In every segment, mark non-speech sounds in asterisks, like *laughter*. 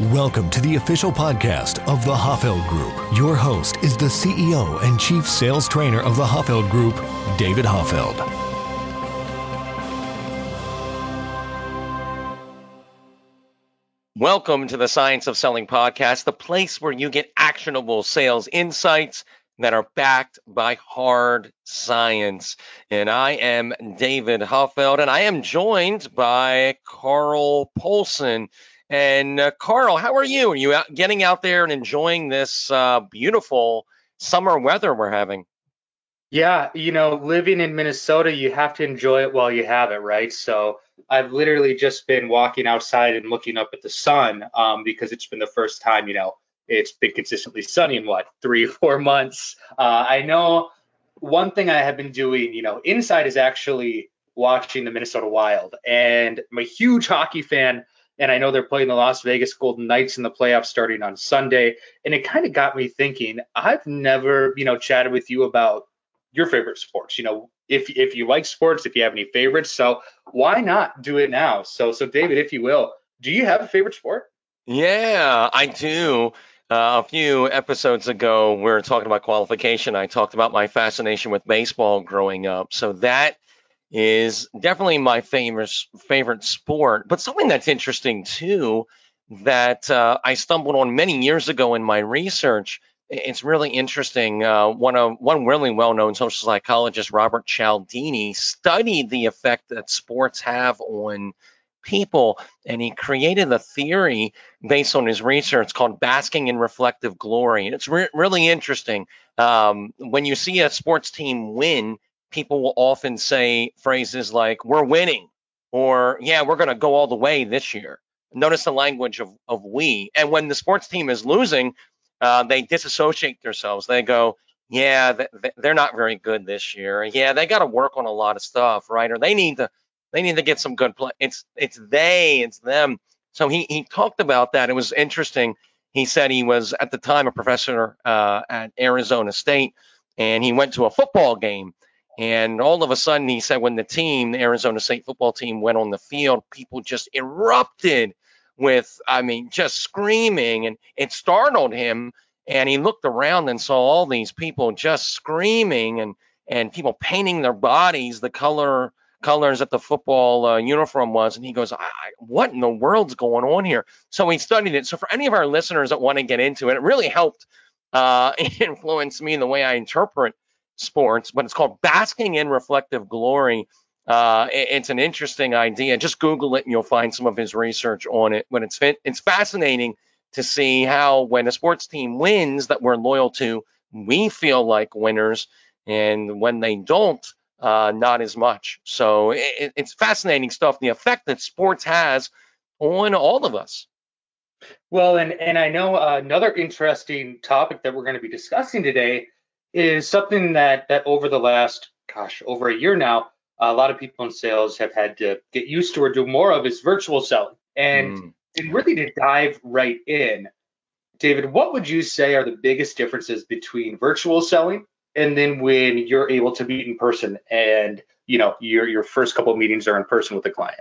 Welcome to the official podcast of the Hoffeld Group. Your host is the CEO and Chief Sales Trainer of the Hoffeld Group, David Hoffeld. Welcome to the Science of Selling podcast, the place where you get actionable sales insights that are backed by hard science. And I am David Hoffeld, and I am joined by Carl Polson. And uh, Carl, how are you? Are you out, getting out there and enjoying this uh, beautiful summer weather we're having? Yeah, you know, living in Minnesota, you have to enjoy it while you have it, right? So I've literally just been walking outside and looking up at the sun um, because it's been the first time, you know, it's been consistently sunny in what three, *laughs* four months. Uh, I know one thing I have been doing, you know, inside is actually watching the Minnesota Wild, and I'm a huge hockey fan. And I know they're playing the Las Vegas Golden Knights in the playoffs starting on Sunday. And it kind of got me thinking, I've never, you know, chatted with you about your favorite sports. You know, if if you like sports, if you have any favorites, so why not do it now? So so David, if you will, do you have a favorite sport? Yeah, I do. Uh, a few episodes ago, we were talking about qualification. I talked about my fascination with baseball growing up. So that is definitely my favorite favorite sport. But something that's interesting too that uh, I stumbled on many years ago in my research it's really interesting. Uh, one of one really well-known social psychologist, Robert Cialdini, studied the effect that sports have on people, and he created a theory based on his research called basking in reflective glory. And it's re- really interesting. Um, when you see a sports team win, people will often say phrases like "We're winning," or "Yeah, we're going to go all the way this year." Notice the language of, of we. And when the sports team is losing, uh, they disassociate themselves. They go, yeah, they're not very good this year. Yeah, they got to work on a lot of stuff, right? Or they need to they need to get some good play. It's it's they, it's them. So he he talked about that. It was interesting. He said he was at the time a professor uh, at Arizona State, and he went to a football game. And all of a sudden, he said when the team, the Arizona State football team, went on the field, people just erupted with, I mean, just screaming, and it startled him. And he looked around and saw all these people just screaming and and people painting their bodies the color colors that the football uh, uniform was. And he goes, "What in the world's going on here?" So he studied it. So for any of our listeners that want to get into it, it really helped uh, *laughs* influence me in the way I interpret sports. But it's called basking in reflective glory. Uh, it's an interesting idea. Just Google it and you'll find some of his research on it. When it's it's fascinating to see how when a sports team wins that we're loyal to, we feel like winners, and when they don't, uh, not as much. So it, it's fascinating stuff. The effect that sports has on all of us. Well, and and I know uh, another interesting topic that we're going to be discussing today is something that that over the last gosh over a year now a lot of people in sales have had to get used to or do more of is virtual selling. And, mm. and really to dive right in, David, what would you say are the biggest differences between virtual selling and then when you're able to meet in person and you know your your first couple of meetings are in person with the client?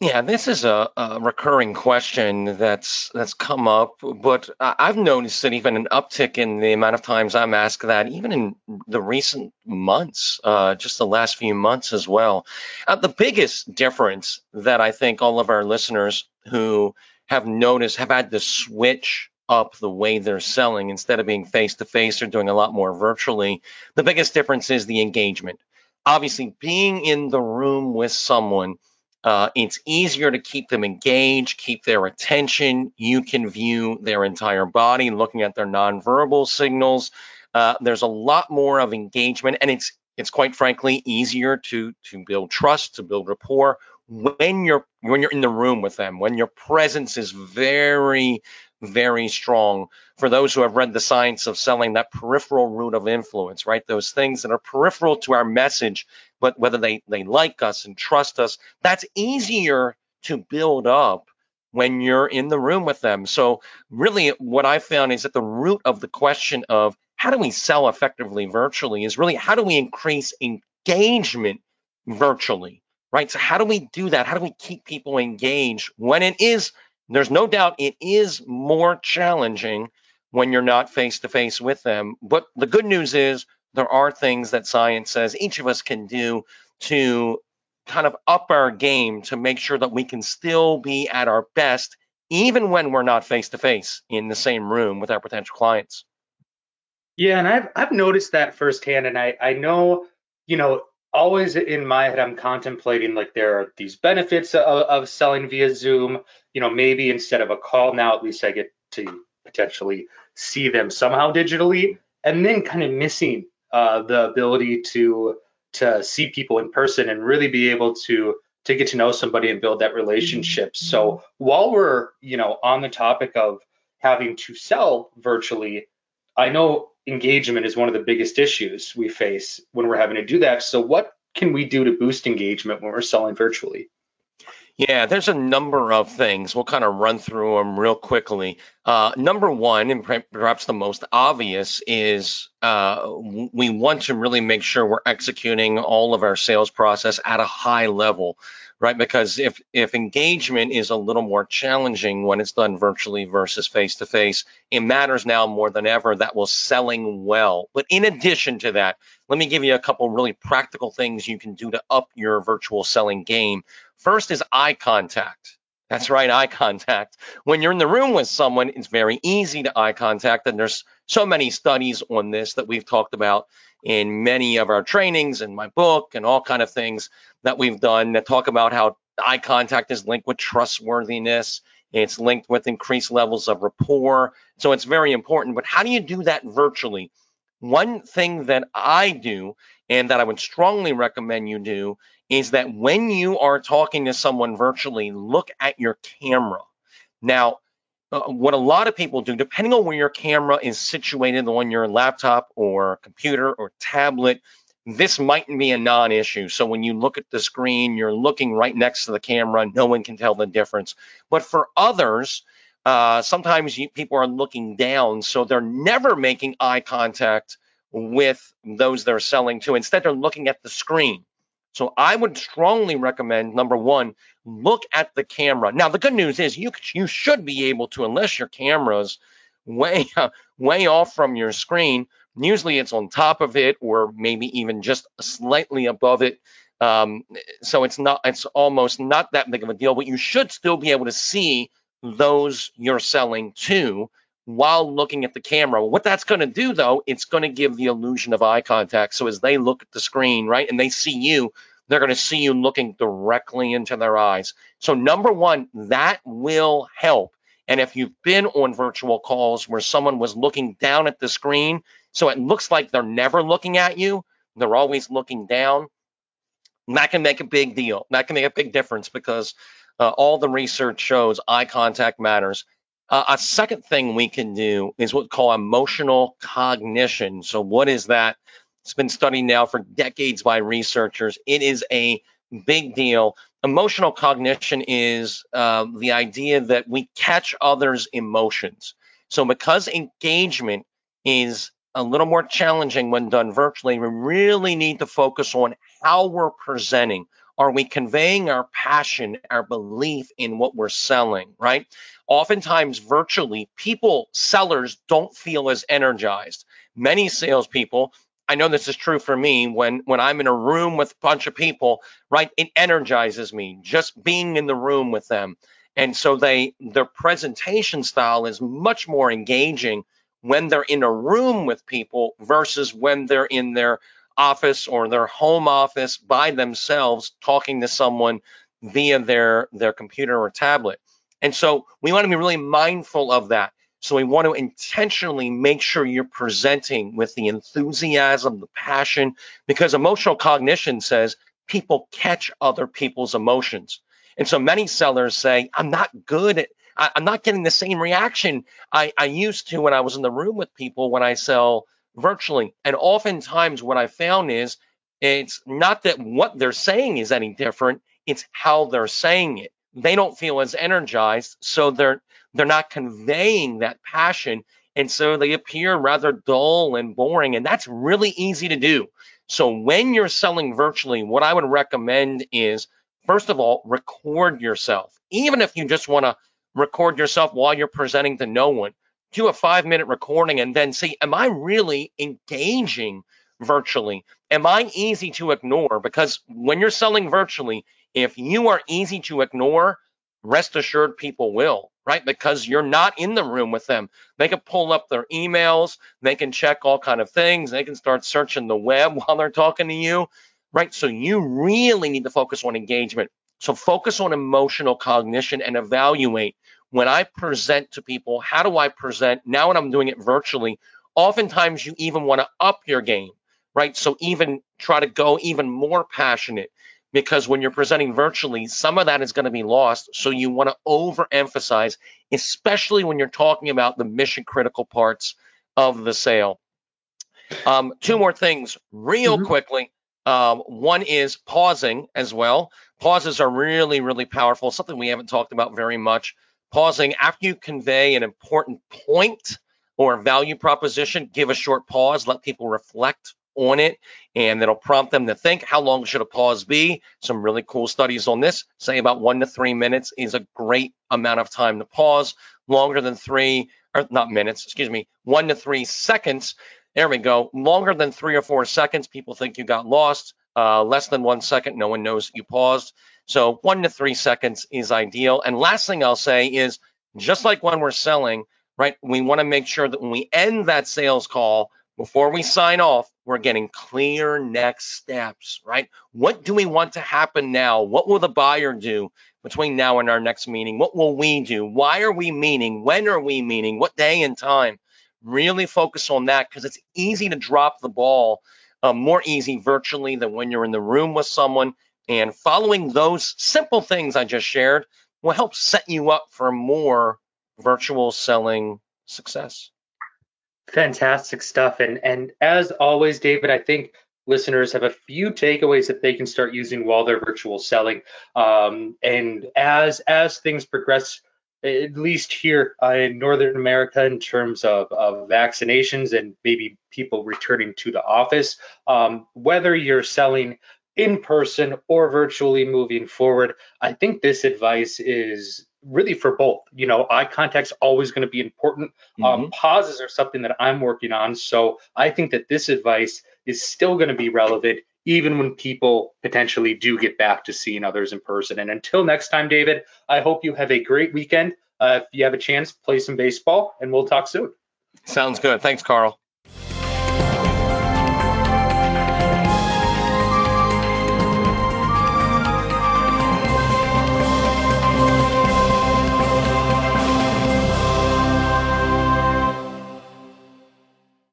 Yeah, this is a, a, recurring question that's that's come up, but I've noticed that even an uptick in the amount of times I'm asked that, even in the recent months, uh, just the last few months as well. Uh, the biggest difference that I think all of our listeners who have noticed have had to switch up the way they're selling instead of being face to face, they're doing a lot more virtually. The biggest difference is the engagement. Obviously, being in the room with someone uh, it's easier to keep them engaged, keep their attention. You can view their entire body, looking at their nonverbal signals. Uh, there's a lot more of engagement, and it's it's quite frankly easier to to build trust, to build rapport when you're when you're in the room with them. When your presence is very very strong for those who have read the science of selling that peripheral route of influence, right? Those things that are peripheral to our message, but whether they, they like us and trust us, that's easier to build up when you're in the room with them. So really what I found is that the root of the question of how do we sell effectively virtually is really how do we increase engagement virtually, right? So how do we do that? How do we keep people engaged when it is There's no doubt it is more challenging when you're not face to face with them. But the good news is there are things that science says each of us can do to kind of up our game to make sure that we can still be at our best, even when we're not face to face in the same room with our potential clients. Yeah, and I've I've noticed that firsthand, and I I know you know always in my head I'm contemplating like there are these benefits of, of selling via Zoom. You know, maybe instead of a call now, at least I get to potentially see them somehow digitally, and then kind of missing uh, the ability to to see people in person and really be able to to get to know somebody and build that relationship. So while we're you know on the topic of having to sell virtually, I know engagement is one of the biggest issues we face when we're having to do that. So what can we do to boost engagement when we're selling virtually? Yeah, there's a number of things. We'll kind of run through them real quickly. Uh, number one, and perhaps the most obvious, is uh, we want to really make sure we're executing all of our sales process at a high level, right? Because if if engagement is a little more challenging when it's done virtually versus face to face, it matters now more than ever that we're selling well. But in addition to that, let me give you a couple really practical things you can do to up your virtual selling game. First is eye contact. That's right, eye contact. When you're in the room with someone, it's very easy to eye contact. And there's so many studies on this that we've talked about in many of our trainings and my book and all kind of things that we've done that talk about how eye contact is linked with trustworthiness. It's linked with increased levels of rapport. So it's very important. But how do you do that virtually? One thing that I do and that I would strongly recommend you do is that when you are talking to someone virtually, look at your camera. Now, uh, what a lot of people do, depending on where your camera is situated on your laptop or computer or tablet, this might be a non issue. So when you look at the screen, you're looking right next to the camera, no one can tell the difference. But for others, uh, sometimes you, people are looking down, so they're never making eye contact with those they're selling to. Instead, they're looking at the screen. So I would strongly recommend number one, look at the camera. Now the good news is you you should be able to, unless your camera's way *laughs* way off from your screen. Usually it's on top of it, or maybe even just slightly above it. Um, so it's not it's almost not that big of a deal, but you should still be able to see those you're selling to while looking at the camera. What that's going to do, though, it's going to give the illusion of eye contact. So as they look at the screen, right, and they see you, they're going to see you looking directly into their eyes. So, number one, that will help. And if you've been on virtual calls where someone was looking down at the screen, so it looks like they're never looking at you, they're always looking down, that can make a big deal. That can make a big difference because uh, all the research shows eye contact matters. Uh, a second thing we can do is what we call emotional cognition. So, what is that? It's been studied now for decades by researchers. It is a big deal. Emotional cognition is uh, the idea that we catch others' emotions. So, because engagement is a little more challenging when done virtually, we really need to focus on how we're presenting. Are we conveying our passion, our belief in what we're selling, right? Oftentimes, virtually, people, sellers don't feel as energized. Many salespeople, I know this is true for me, when, when I'm in a room with a bunch of people, right, it energizes me just being in the room with them. And so they their presentation style is much more engaging when they're in a room with people versus when they're in their office or their home office by themselves talking to someone via their their computer or tablet. And so we want to be really mindful of that. So we want to intentionally make sure you're presenting with the enthusiasm, the passion, because emotional cognition says people catch other people's emotions. And so many sellers say, I'm not good at, I'm not getting the same reaction I, I used to when I was in the room with people when I sell virtually. And oftentimes, what I found is it's not that what they're saying is any different, it's how they're saying it. They don't feel as energized, so they're they're not conveying that passion, and so they appear rather dull and boring, and that's really easy to do. So when you're selling virtually, what I would recommend is first of all, record yourself. Even if you just want to record yourself while you're presenting to no one. Do a five minute recording and then see, am I really engaging virtually? Am I easy to ignore? Because when you're selling virtually, if you are easy to ignore, rest assured people will, right? Because you're not in the room with them. They can pull up their emails, they can check all kind of things, they can start searching the web *laughs* while they're talking to you, right? So you really need to focus on engagement. So focus on emotional cognition and evaluate when I present to people, how do I present? Now when I'm doing it virtually, oftentimes you even want to up your game, right? So even try to go even more passionate because when you're presenting virtually, some of that is going to be lost. So you want to overemphasize, especially when you're talking about the mission critical parts of the sale. Um, two more things, real mm-hmm. quickly. Um, one is pausing as well. Pauses are really, really powerful, something we haven't talked about very much. Pausing after you convey an important point or value proposition, give a short pause, let people reflect on it, and it'll prompt them to think how long should a pause be. Some really cool studies on this say about one to three minutes is a great amount of time to pause. Longer than three, or not minutes, excuse me, one to three seconds. There we go. Longer than three or four seconds, people think you got lost. Uh, less than one second, no one knows you paused. So one to three seconds is ideal. And last thing I'll say is just like when we're selling, right? We want to make sure that when we end that sales call, before we sign off, we're getting clear next steps, right? What do we want to happen now? What will the buyer do between now and our next meeting? What will we do? Why are we meeting? When are we meeting? What day and time? Really focus on that because it's easy to drop the ball, uh, more easy virtually than when you're in the room with someone. And following those simple things I just shared will help set you up for more virtual selling success. Fantastic stuff. And and as always, David, I think listeners have a few takeaways that they can start using while they're virtual selling. Um, and as as things progress, at least here uh, in Northern America, in terms of, of vaccinations and maybe people returning to the office, um, whether you're selling in person or virtually moving forward, I think this advice is really for both. You know, eye contact's always going to be important. Um, mm-hmm. Um, pauses are something that I'm working on. So I think that this advice is still going to be relevant even when people potentially do get back to seeing others in person. And until next time, David, I hope you have a great weekend. Uh, if you have a chance, play some baseball, and we'll talk soon. Sounds good. Thanks, Carl.